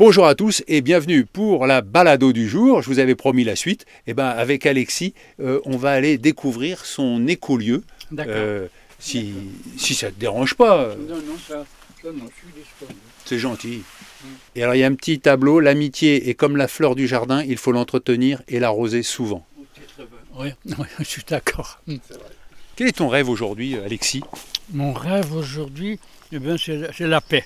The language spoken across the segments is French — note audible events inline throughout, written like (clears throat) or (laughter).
Bonjour à tous et bienvenue pour la balado du jour. Je vous avais promis la suite. Et ben avec Alexis, euh, on va aller découvrir son écolieu. D'accord. Euh, si, si ça te dérange pas, non, non, ça, ça, non, je suis disponible. c'est gentil. Et alors il y a un petit tableau. L'amitié est comme la fleur du jardin. Il faut l'entretenir et l'arroser souvent. Oui, oui, (laughs) je suis d'accord. Quel est ton rêve aujourd'hui, Alexis? Mon rêve aujourd'hui, eh c'est la paix.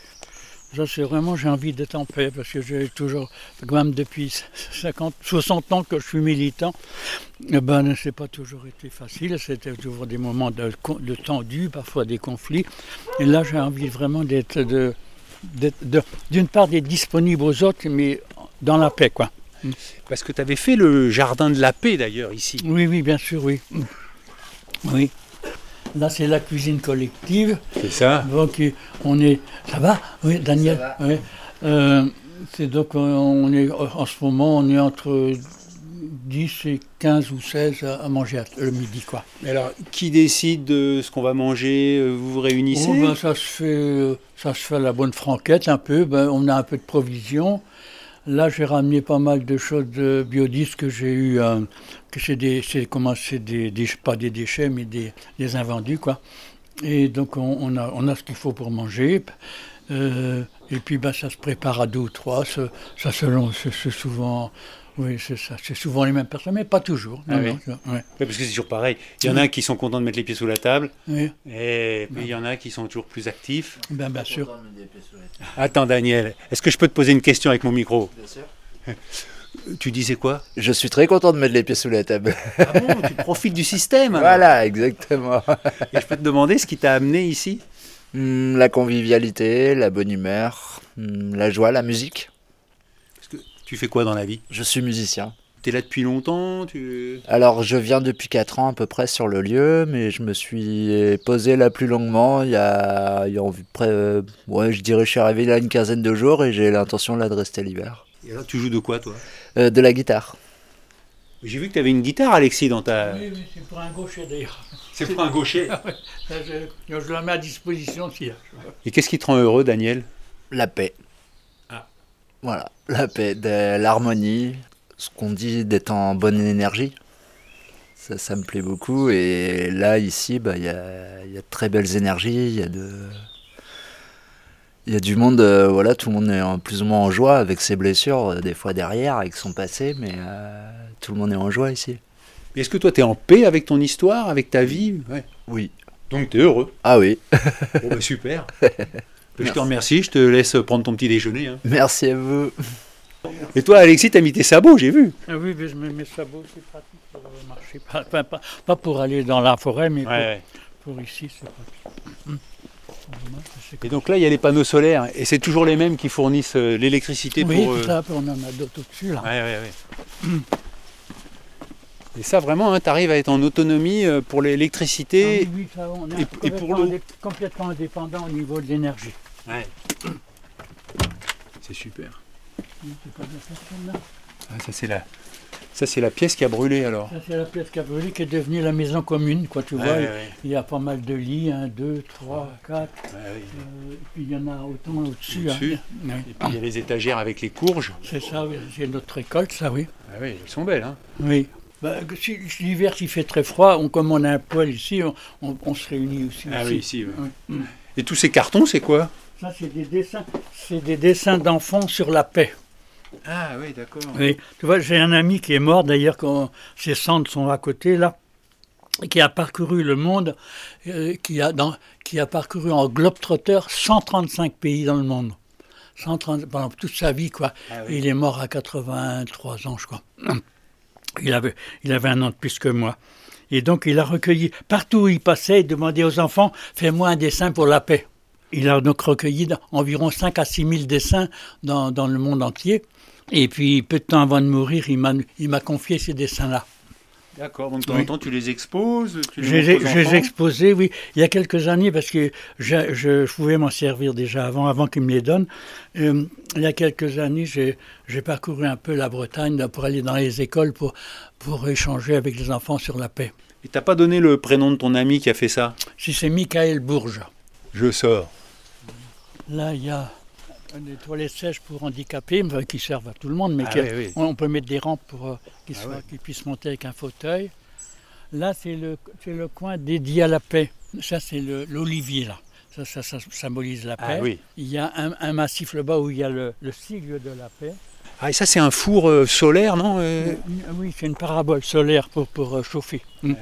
Ça, c'est vraiment, j'ai envie d'être en paix parce que j'ai toujours, quand même depuis 50, 60 ans que je suis militant, eh ben, c'est pas toujours été facile. C'était toujours des moments de, de tendu, parfois des conflits. Et là, j'ai envie vraiment d'être- de- d'une part, d'être disponible aux autres, mais dans la paix, quoi. Parce que tu avais fait le jardin de la paix d'ailleurs ici. Oui, oui, bien sûr, oui. Oui. Là, c'est la cuisine collective. C'est ça Donc, on est. Ça va? Oui, Daniel? Oui. Euh, c'est donc, on est, en ce moment, on est entre 10 et 15 ou 16 à, manger à- le midi, quoi. Alors, qui décide de ce qu'on va manger? Euh, Vous vous réunissez? Oh, ben, ça, se fait, euh, ça se fait à la bonne franquette, un peu. Ben, on a un peu de provisions. Là, j'ai ramené pas mal de choses de biodisques que j'ai eu. euh, que c'est des, comment, c'est des, pas des déchets, mais des, des invendus, quoi. Et donc, on, a, on a ce qu'il faut pour manger. Euh, et puis, ben, ça se prépare à deux ou trois. Ça, ça c'est souvent. Oui, c'est ça. C'est souvent les mêmes personnes, mais pas toujours. Ah Non, oui. non, ouais, Ouais, parce que c'est toujours pareil. Il y en a qui sont contents de mettre les pieds sous la table, et puis il y en a qui sont toujours plus actifs. Ben, bien sûr. Attends, Daniel, est-ce que je peux te poser une question avec mon micro? Bien sûr. Tu disais quoi? Je suis très content de mettre les pieds sous la table. Ah bon, tu profites du système alors. voilà, exactement. Et je peux te demander ce qui t'a amené ici? Hmm, la convivialité, la bonne humeur, hmm, la joie, la musique. Tu fais quoi dans la vie Je suis musicien. T'es là depuis longtemps tu... Alors, je viens depuis 4 ans à peu près sur le lieu, mais je me suis posé là plus longuement il y a, il y a près, euh, ouais, je dirais, je suis arrivé là une quinzaine de jours et j'ai l'intention là de rester l'hiver. Et alors tu joues de quoi toi? Euh, de la guitare. J'ai vu que tu avais une guitare, Alexis, dans ta... Oui, oui, c'est pour un gaucher d'ailleurs. C'est pour un gaucher. (laughs) Je, je la mets à disposition s'il y a. Et qu'est-ce qui te rend heureux, Daniel? La paix. Voilà, la paix, de l'harmonie, ce qu'on dit d'être en bonne énergie. Ça, ça me plaît beaucoup. Et là, ici, bah, il y, a, y a de très belles énergies. Il y a de. Il y a du monde, euh, voilà, tout le monde est en- plus ou moins en joie avec ses blessures, euh, des fois derrière, avec son passé, mais euh, tout le monde est en joie ici. Est-ce que toi, tu es en paix avec ton histoire, avec ta vie? Ouais. Oui. Donc tu es heureux. Ah oui, Bon, bah, super. (laughs) Je te remercie, je te laisse prendre ton petit déjeuner. hein. merci à vous. Et toi, Alexis, t'as mis tes sabots, j'ai vu. Ah oui, mais je mets mes sabots, c'est pratique pour marcher. Pas, pas- pas- pas pour aller dans la forêt, mais pour, pour ici, c'est pratique. Et donc là, il y a les panneaux solaires, et c'est toujours les mêmes qui fournissent euh, l'électricité Oui, pour... tout euh, ça, on en a d'autres au-dessus, là. Ouais. (clears throat) Et ça, vraiment, tu arrives à être en autonomie euh, pour l'électricité. oui, oui, ça, on est et- et pour complètement l'eau complètement indépendant au niveau de l'énergie. Ouais. C'est super. Ah, ça, c'est la... ça, c'est la pièce qui a brûlé, alors. Ça, c'est la pièce qui a brûlé, qui est devenue la maison commune, quoi, tu Ouais, vois. ouais, ouais. Il y a pas mal de lits, 1, 2, 3, 4. Ouais, ouais. et puis il y en a autant au-dessus. hein. Ouais. Et puis, il y a les étagères avec les courges. C'est ça, oui, c'est notre récolte, ça, oui. Ah oui, elles sont belles, hein. Oui. Bah, si- l'hiver, s'il fait très froid, on, comme on a un poêle ici, on, on- on se réunit aussi. Ah oui, ici, ouais. Et tous ces cartons, c'est quoi? Ça, c'est des dessins, c'est des dessins d'enfants sur la paix. Ah oui, d'accord. Oui. Tu vois, j'ai un ami qui est mort, d'ailleurs, quand ses cendres sont à côté, là, qui a parcouru le monde, euh, qui, a dans, qui a parcouru en globe-trotter 135 pays dans le monde. 130, pendant toute sa vie, quoi. Ah Il est mort à 83 ans, je crois. Il avait, il avait un an de plus que moi. Et donc, il a recueilli, partout où il passait, il demandait aux enfants Fais-moi un dessin pour la paix. Il a donc recueilli environ 5 à 6 000 dessins dans, dans le monde entier. Et puis, peu de temps avant de mourir, il m'a confié ces dessins-là. D'accord, donc de temps en temps, tu les exposes tu les Je les, je exposés, oui, il y a quelques années, parce que je, je- je pouvais m'en servir déjà avant, avant qu'ils me les donnent. Euh, il y a quelques années, j'ai j'ai parcouru un peu la Bretagne là, pour aller dans les écoles pour, pour échanger avec les enfants sur la paix. Et t'as pas donné le prénom de ton ami qui a fait ça? Si c'est Michael Bourges. Je sors. Là, il y a Des toilettes sèches pour handicapés, enfin, qui servent à tout le monde, mais Ah qui- oui, oui. on peut mettre des rampes pour euh, qu'ils Ah puissent monter avec un fauteuil. Là, c'est le, le coin dédié à la paix. Ça, c'est l'olivier, là. Ça, ça, ça symbolise la paix. Ah oui. Il y a un, un massif là-bas où il y a le, le sigle de la paix. Ah, et ça, c'est un four euh, solaire, non euh? Oui, c'est une parabole solaire pour, pour euh, chauffer. Mm. Oui.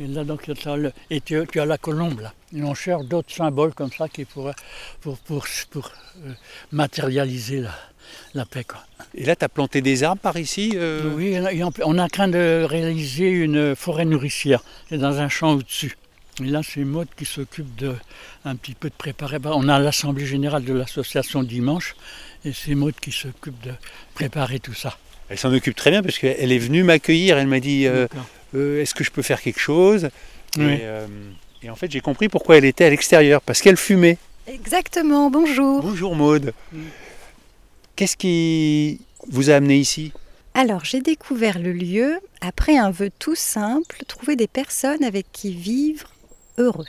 Et là, donc, tu as le- et tu, tu as la colombe, là. Et on cherche d'autres symboles comme ça qui pourraient pour, pour, pour, euh, matérialiser la, la paix. Quoi. Et là, tu as planté des arbres par ici euh? Oui, et on, on est en train de réaliser une forêt nourricière. C'est dans un champ au-dessus. Et là, c'est Maud qui s'occupe de un petit peu de préparer. Bah, On a l'assemblée générale de l'association dimanche, et c'est Maud qui s'occupe de préparer tout ça. Elle s'en occupe très bien parce qu'elle est venue m'accueillir. Elle m'a dit euh. Euh, Est-ce que je peux faire quelque chose? Oui. et, euh, et en fait, j'ai compris pourquoi elle était à l'extérieur. Parce qu'elle fumait. Exactement, bonjour. Bonjour Maude. Mm. Qu'est-ce qui vous a amené ici? Alors, j'ai découvert le lieu après un vœu tout simple, trouver des personnes avec qui vivre heureux.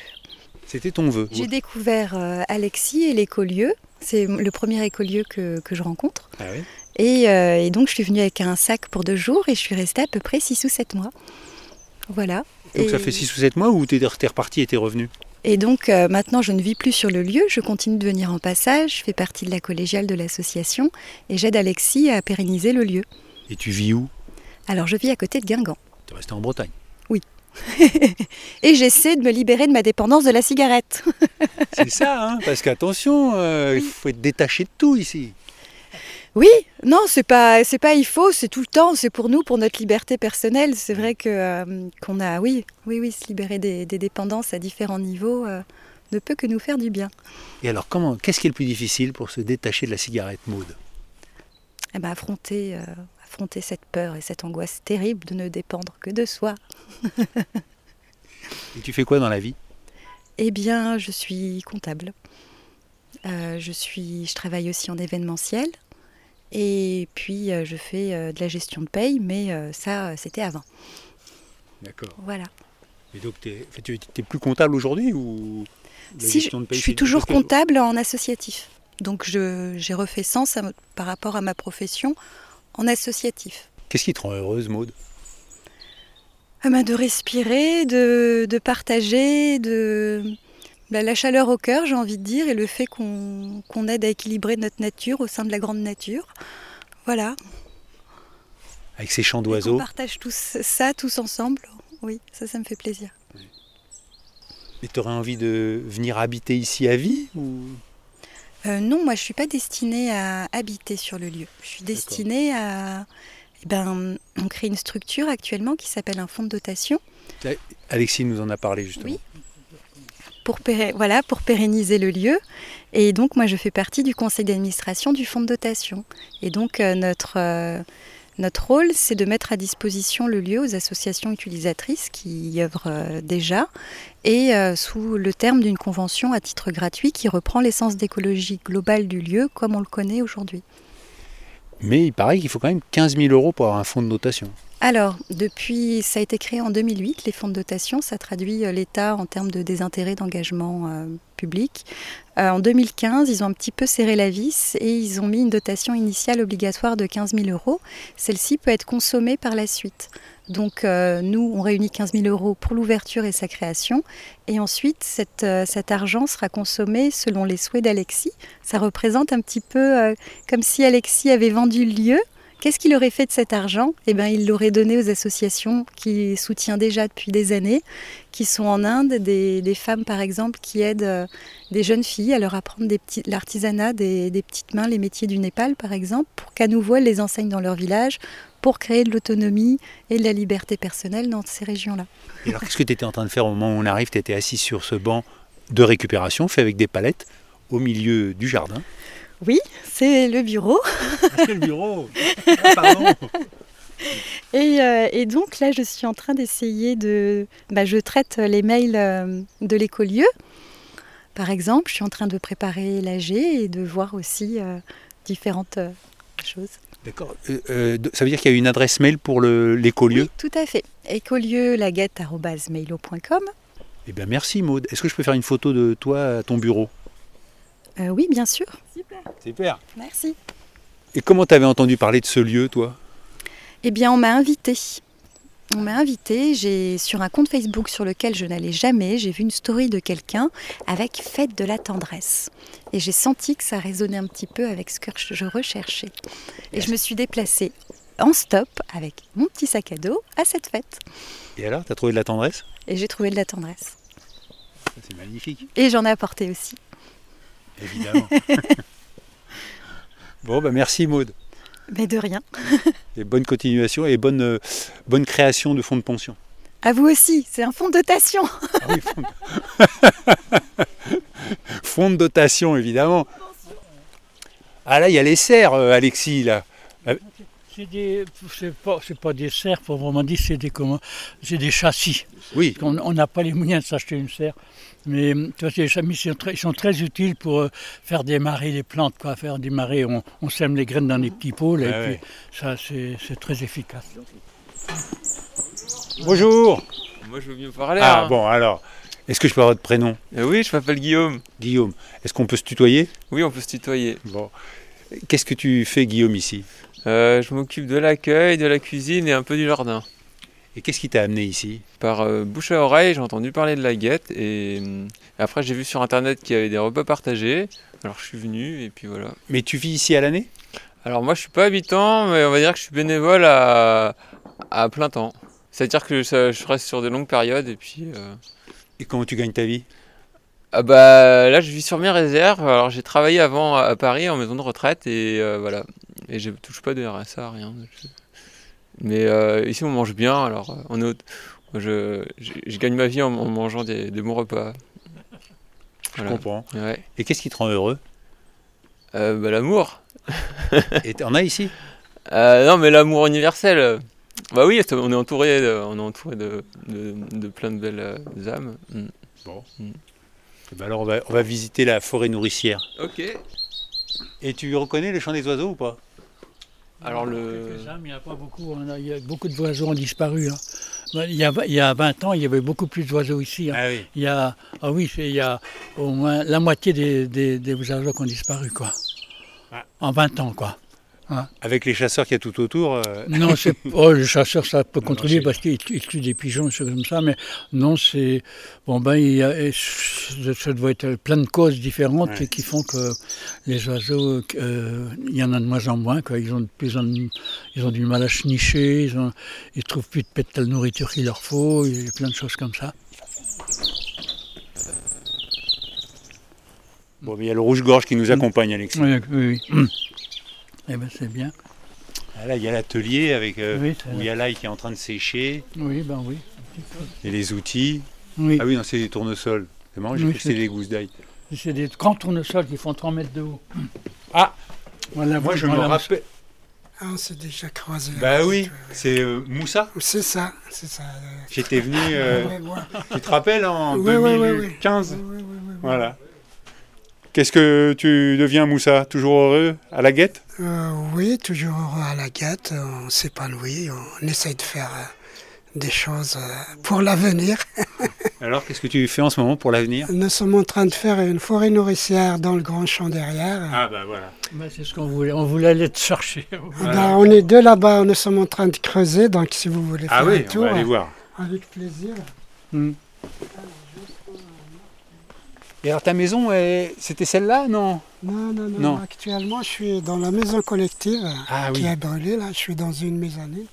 C'était ton vœu. J'ai découvert euh, Alexis et l'écolieu. C'est le premier écolieu que, que je rencontre. Ah oui? Et, euh, et donc, je suis venue avec un sac pour deux jours et je suis restée à peu près 6 ou 7 mois. Voilà. Donc et, ça fait 6 ou 7 mois ou t'es reparti et t'es revenu? Et donc, euh, maintenant, je ne vis plus sur le lieu. Je continue de venir en passage. Je fais partie de la collégiale de l'association et j'aide Alexis à pérenniser le lieu. Et tu vis où? Alors, je vis à côté de Guingamp. Tu es resté en Bretagne? (laughs) et j'essaie de me libérer de ma dépendance de la cigarette. C'est ça, hein Parce qu'attention, euh, il faut être détaché de tout ici. Oui, non, c'est pas, c'est pas il faut, c'est tout le temps, c'est pour nous, pour notre liberté personnelle. C'est vrai que euh, qu'on a, oui, oui, oui, se libérer des, des dépendances à différents niveaux euh, ne peut que nous faire du bien. Et alors, comment Qu'est-ce qui est le plus difficile pour se détacher de la cigarette, Maude? Eh ben, affronter, euh, affronter cette peur et cette angoisse terrible de ne dépendre que de soi. (laughs) Et tu fais quoi dans la vie? Eh bien, je suis comptable. Je suis, je travaille aussi en événementiel. Et puis, euh, je fais euh, de la gestion de paye, mais euh, ça, c'était avant. D'accord. Voilà. Et donc, tu es plus comptable aujourd'hui ou Si, je, suis toujours comptable en associatif. Donc, j'ai refait sens à- par rapport à ma profession en associatif. Qu'est-ce qui te rend heureuse, Maude? Ah ben, de respirer, de, de partager, de la chaleur au cœur, j'ai envie de dire, et le fait qu'on aide à équilibrer notre nature au sein de la grande nature. Voilà. Avec ces chants d'oiseaux. partage tous ça tous ensemble. Oui, ça, ça me fait plaisir. Et tu aurais envie de venir habiter ici à vie ou... Euh, non, moi je suis pas destinée à habiter sur le lieu. Je suis destinée à. eh ben, on crée une structure actuellement qui s'appelle un fonds de dotation Alexis nous en a parlé justement. Oui. Pour, voilà, pour pérenniser le lieu. Et donc moi je fais partie du conseil d'administration du fonds de dotation. Et donc euh, notre, euh, notre rôle c'est de mettre à disposition le lieu aux associations utilisatrices qui y œuvrent euh, déjà et sous le terme d'une convention à titre gratuit qui reprend l'essence d'écologie globale du lieu comme on le connaît aujourd'hui. Mais il paraît qu'il faut quand même 15 000 euros pour avoir un fonds de notation. Alors, depuis, ça a été créé en 2008, les fonds de dotation, ça traduit euh, l'État en termes de désintérêt d'engagement euh, public. Euh, en 2015, ils ont un petit peu serré la vis et ils ont mis une dotation initiale obligatoire de 15 000 euros. Celle-ci peut être consommée par la suite. Donc, nous, on réunit 15 000 euros pour l'ouverture et sa création. Et ensuite, cet argent sera consommé selon les souhaits d'Alexis. Ça représente un petit peu comme si Alexis avait vendu le lieu Qu'est-ce qu'il aurait fait de cet argent? Eh bien, il l'aurait donné aux associations qu'il soutient déjà depuis des années, qui sont en Inde, des, femmes par exemple qui aident euh, des jeunes filles à leur apprendre l'artisanat des, des petites mains, les métiers du Népal par exemple, pour qu'à nouveau elles les enseignent dans leur village, pour créer de l'autonomie et de la liberté personnelle dans ces régions-là. Et alors qu'est-ce que tu étais en train de faire au moment où on arrive? Tu étais assis sur ce banc de récupération fait avec des palettes au milieu du jardin. Oui, c'est le bureau. C'est le bureau Ah, Pardon (laughs) Et, euh, et donc là, je suis en train d'essayer de... bah, je traite les mails euh, de l'écolieu. Par exemple, je suis en train de préparer l'AG et de voir aussi euh, différentes euh, choses. D'accord. Ça veut dire qu'il y a une adresse mail pour l'écolieu? Oui, tout à fait. écolieu-laguette.mailo.com Eh bien merci Maude. Est-ce que je peux faire une photo de toi à ton bureau? Euh, oui, bien sûr. Super. Merci. Et comment t'avais entendu parler de ce lieu, toi? Eh bien, on m'a invité. On m'a invité, j'ai sur un compte Facebook sur lequel je n'allais jamais, j'ai vu une story de quelqu'un avec fête de la tendresse. Et j'ai senti que ça résonnait un petit peu avec ce que je recherchais. Et je me suis déplacée en stop avec mon petit sac à dos à cette fête. Et alors, t'as trouvé de la tendresse? Et j'ai trouvé de la tendresse. C'est magnifique, Et j'en ai apporté aussi. Évidemment. (laughs) bon, bah merci Maude. Mais de rien. (laughs) Et bonne continuation et bonne, euh, bonne création de fonds de pension. À vous aussi, c'est un fonds de dotation. Ah oui, fonds de... (laughs) fonds de dotation, évidemment. Ah là, il y a les serres, euh, Alexis, là. C'est des, c'est pas, c'est pas des serres, pour vraiment dire, c'est des comment, c'est des châssis. Oui, On n'a pas les moyens de s'acheter une serre, mais hum, tu vois, ces châssis sont très, ils sont très utiles pour euh, faire démarrer les plantes, quoi, faire démarrer. On, on sème les graines dans des petits pots, là, Ah et ouais. puis ça, c'est, c'est très efficace. bonjour. Moi, je veux mieux parler. Ah hein. bon, alors, est-ce que je peux avoir votre prénom? Euh, oui, je m'appelle Guillaume. Guillaume. Est-ce qu'on peut se tutoyer? Oui, on peut se tutoyer. Bon. Qu'est-ce que tu fais, Guillaume, ici? Euh, je m'occupe de l'accueil, de la cuisine et un peu du jardin. Et qu'est-ce qui t'a amené ici? Par euh, bouche à oreille, j'ai entendu parler de la guette et hum, après j'ai vu sur internet qu'il y avait des repas partagés. Alors je suis venu et puis voilà. Mais tu vis ici à l'année? Alors moi je suis pas habitant, mais on va dire que je suis bénévole à, à plein temps. C'est-à-dire que ça- je reste sur des longues périodes et puis... euh, Et comment tu gagnes ta vie? Ah bah là je vis sur mes réserves. Alors j'ai travaillé avant à à Paris en maison de retraite et euh, voilà. Et je touche pas de RSA, rien. Mais euh, ici on mange bien, alors euh, on est je, je, je gagne ma vie en, en mangeant des, des bons repas. Je comprends. Ouais. Et qu'est-ce qui te rend heureux? Euh, bah, l'amour. (laughs) Et t'en as ici? Euh, non mais l'amour universel. Bah oui, on est entouré de, on est entouré de, de, de plein de belles âmes. Mm. Eh ben alors on va, on va visiter la forêt nourricière. Ok. Et tu reconnais le chant des oiseaux ou pas? Alors le... Quelques-uns, mais Il n'y a pas beaucoup, hein. il y a beaucoup d'oiseaux ont disparu. hein. Il, y a, il y a 20 ans, il y avait beaucoup plus d'oiseaux ici. hein. Ah oui. Il y a, ah oui, il y a au moins la moitié des, des, des oiseaux qui ont disparu, quoi. Ah. En 20 ans, quoi. Avec les chasseurs qu'il y a tout autour. euh, Non, c'est (laughs) oh, le chasseur, ça peut c'est- parce qu'il il tue des pigeons, des choses comme ça, mais non, c'est bon ben il y a, ça doit être plein de causes différentes Ouais. qui font que les oiseaux, euh, il y en a de moins en moins, quoi. Ils ont de plus en ils ont du mal à se nicher, ils ont, ils trouvent plus de pétales de nourriture qu'il leur faut, il y a plein de choses comme ça. Bon, mais il y a le rouge-gorge qui nous accompagne, Alexis. Oui, oui, oui. Eh ben c'est bien. Ah, là, il y a l'atelier avec euh, Oui, où il y a l'ail qui est en train de sécher Oui, ben oui. et les outils. Oui. Ah oui, non, c'est des tournesols. C'est marrant, j'ai Oui, c'est- des gousses d'ail. C'est des grands tournesols qui font 3 mètres de haut. Ah Voilà, Moi, je me rappelle. Ah, on s'est déjà croisé. Bah oui, c'est euh, Moussa. C'est ça, c'est ça. euh, J'étais venu, euh, tu te rappelles, en Ouais, ouais, ouais, ouais. 2015 Ouais, ouais, ouais, ouais. Voilà. Qu'est-ce que tu deviens, Moussa? Toujours heureux à la guette? Euh, oui, toujours à la guette, on s'épanouit, on essaye de faire euh, des choses euh, pour l'avenir. (laughs) Alors, qu'est-ce que tu fais en ce moment pour l'avenir? Nous sommes en train de faire une forêt nourricière dans le grand champ derrière. Ah bah voilà. Ben, c'est ce qu'on voulait. On voulait aller te chercher. (laughs) Ah ben, on est deux là-bas, nous sommes en train de creuser, donc si vous voulez faire Ah oui, un on tour, va aller voir. avec plaisir. Hmm. Et alors ta maison, c'était celle-là, non Non, non, non, Non. actuellement je suis dans la maison collective Ah qui a brûlé, là, je suis dans une maisonnée.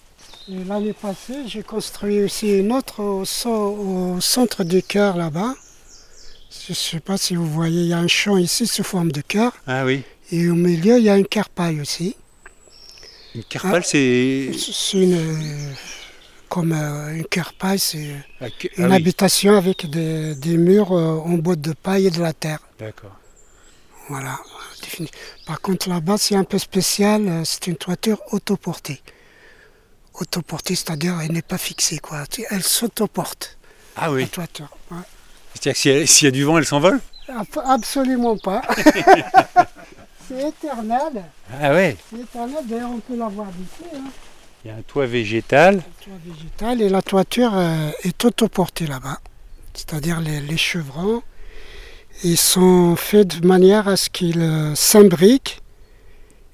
Et l'année passée, j'ai construit aussi une autre au, centre du cœur là-bas. Je ne sais pas si vous voyez, il y a un champ ici sous forme de cœur. Ah oui. Et au milieu, il y a une carpaille aussi. Une carpale, c'est... C'est une. Comme euh, une c'est Ah, que- une ah oui, habitation avec des, des murs euh, en bois de paille et de la terre. D'accord. Voilà. Par contre, là-bas, c'est un peu spécial, euh, c'est une toiture autoportée. Autoportée, c'est-à-dire elle n'est pas fixée, quoi. Elle s'autoporte, Ah la oui. toiture. Ouais. C'est-à-dire que s'il y, a- s'il y a du vent, elle s'envole? Ab- Absolument pas. (laughs) c'est éternel. Ah ouais. C'est éternel, d'ailleurs, on peut la voir d'ici. Hein. Il y a un toit végétal. Toit et la toiture euh, est autoportée là-bas. C'est-à-dire les, les chevrons Ils sont faits de manière à ce qu'ils euh, s'imbriquent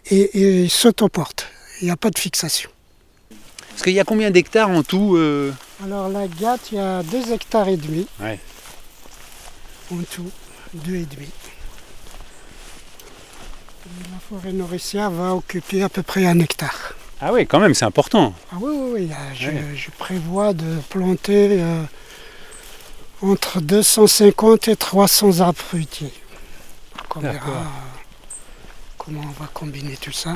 et, et s'autoportent. Il n'y a pas de fixation. Parce qu'il y a combien d'hectares en tout euh Alors la gâte, il y a 2 hectares et demi. Ouais. En tout, 2 et demi. La forêt nourricière va occuper à peu près un hectare. Ah oui, quand même, c'est important. Ah oui, oui, oui. euh, Je, Ouais. je prévois de planter euh, entre 250 et 300 arbres fruitiers. Donc on verra euh, comment on va combiner tout ça.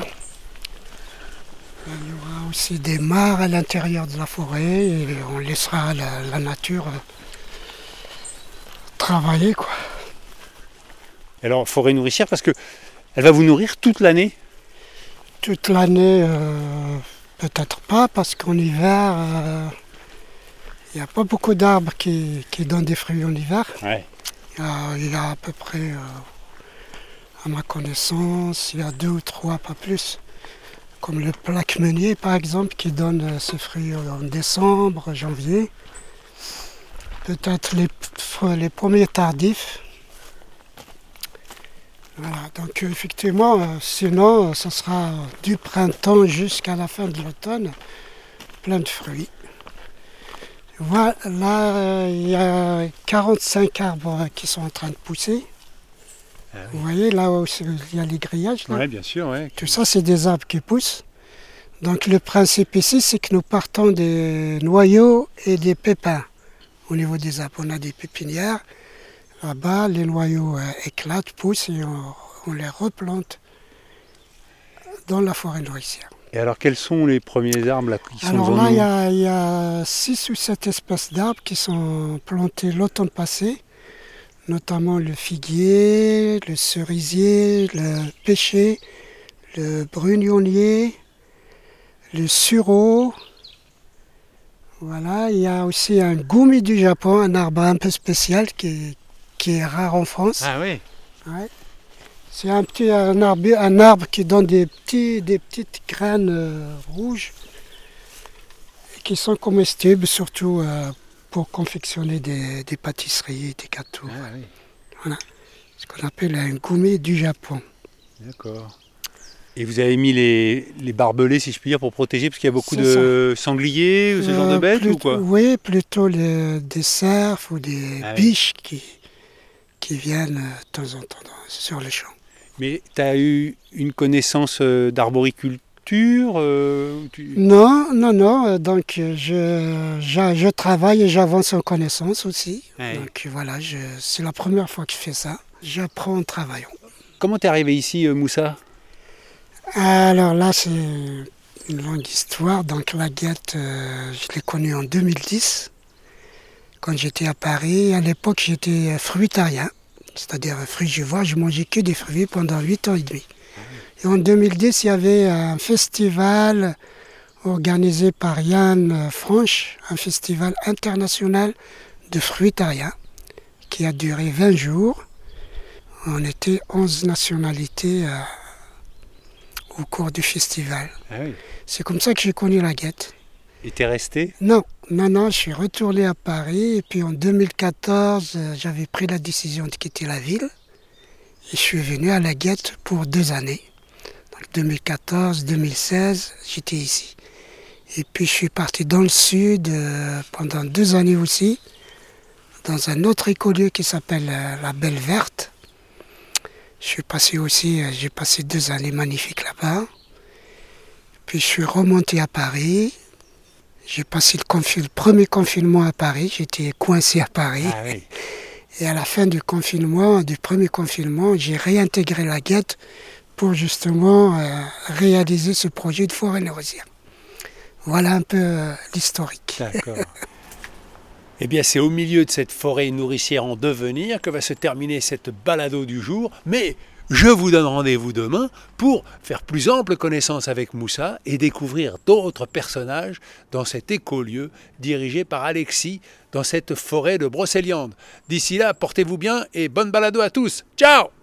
Il y aura aussi des mares à l'intérieur de la forêt et on laissera la, la nature travailler. Quoi. Alors, forêt nourricière, parce que elle va vous nourrir toute l'année? Toute l'année, euh, peut-être pas, parce qu'en hiver, euh, il n'y a pas beaucoup d'arbres qui, qui donnent des fruits en hiver. Ouais. Il y a, à peu près, euh, à ma connaissance, il y a deux ou trois, pas plus. Comme le plaque meunier, par exemple, qui donne euh, ses fruits en décembre, janvier. Peut-être les premiers tardifs. Voilà, donc euh, effectivement, euh, sinon, euh, ce sera du printemps jusqu'à la fin de l'automne, plein de fruits. Voilà, là, euh, il y a 45 arbres qui sont en train de pousser. Ah oui. Vous voyez, là où il y a les grillages. Ouais, bien sûr, ouais. tout ça, c'est des arbres qui poussent. Donc le principe ici, c'est que nous partons des noyaux et des pépins au niveau des arbres. On a des pépinières. Là-bas, les noyaux euh, éclatent, poussent et on, on les replante dans la forêt nourricière. Et alors, quels sont les premiers arbres là, qui sont Alors là, il y a- il y, a six ou sept espèces d'arbres qui sont plantés l'automne passé, notamment le figuier, le cerisier, le pêcher, le brugnonnier, le sureau. Voilà, il y a aussi un goumi du Japon, un arbre un peu spécial qui est, qui est rare en France. Ah oui. Ouais. C'est un petit un arbre, un arbre qui donne des, petits, des petites graines euh, rouges et qui sont comestibles, surtout euh, pour confectionner des, des pâtisseries, des gâteaux. Ah oui. Ce qu'on appelle un gourmet du Japon. D'accord. Et vous avez mis les, les barbelés, si je puis dire, pour protéger, parce qu'il y a beaucoup de sangliers ou ce genre de Euh, bêtes ou quoi? Oui, plutôt les- des cerfs ou des Ah oui. biches qui, qui viennent euh, de temps en temps sur les champs. Mais tu as eu une connaissance euh, d'arboriculture euh, tu- Non, non, non. Donc, je, je, je travaille et j'avance en connaissance aussi. Ouais. Donc, voilà, c'est la première fois que je fais ça. J'apprends en travaillant. Comment t'es arrivé ici, Moussa? Alors là, c'est une longue histoire. Donc, la guette, euh, je l'ai connue en 2010, quand j'étais à Paris. À l'époque, j'étais fruitarien, c'est-à-dire frugivore. Je mangeais que des fruits pendant 8 ans et demi. Et en 2010, il y avait un festival organisé par Yann Franche, un festival international de fruitariens qui a duré 20 jours. On était 11 nationalités euh, au cours du festival. Ah oui. C'est comme ça que j'ai connu la guette. Et resté Non, non, non, je suis retourné à Paris et puis en 2014, euh, j'avais pris la décision de quitter la ville je suis venu à la guette pour deux années. Donc 2014-2016, j'étais ici. Et puis je suis parti dans le sud euh, pendant deux années aussi, dans un autre écolieu qui s'appelle euh, la Belle Verte. Je suis passé aussi, j'ai passé deux années magnifiques là-bas. Puis je suis remonté à Paris. J'ai passé le, premier confinement à Paris. J'étais coincé à Paris. Ah oui. Et à la fin du confinement, du premier confinement, j'ai réintégré la guette pour justement euh, réaliser ce projet de forêt nourricière. Voilà un peu euh, l'historique. D'accord. (laughs) Eh bien, c'est au milieu de cette forêt nourricière en devenir que va se terminer cette balado du jour. Mais je vous donne rendez-vous demain pour faire plus ample connaissance avec Moussa et découvrir d'autres personnages dans cet écolieu dirigé par Alexis dans cette forêt de Brocéliande. D'ici là, portez-vous bien et bonne balado à tous. Ciao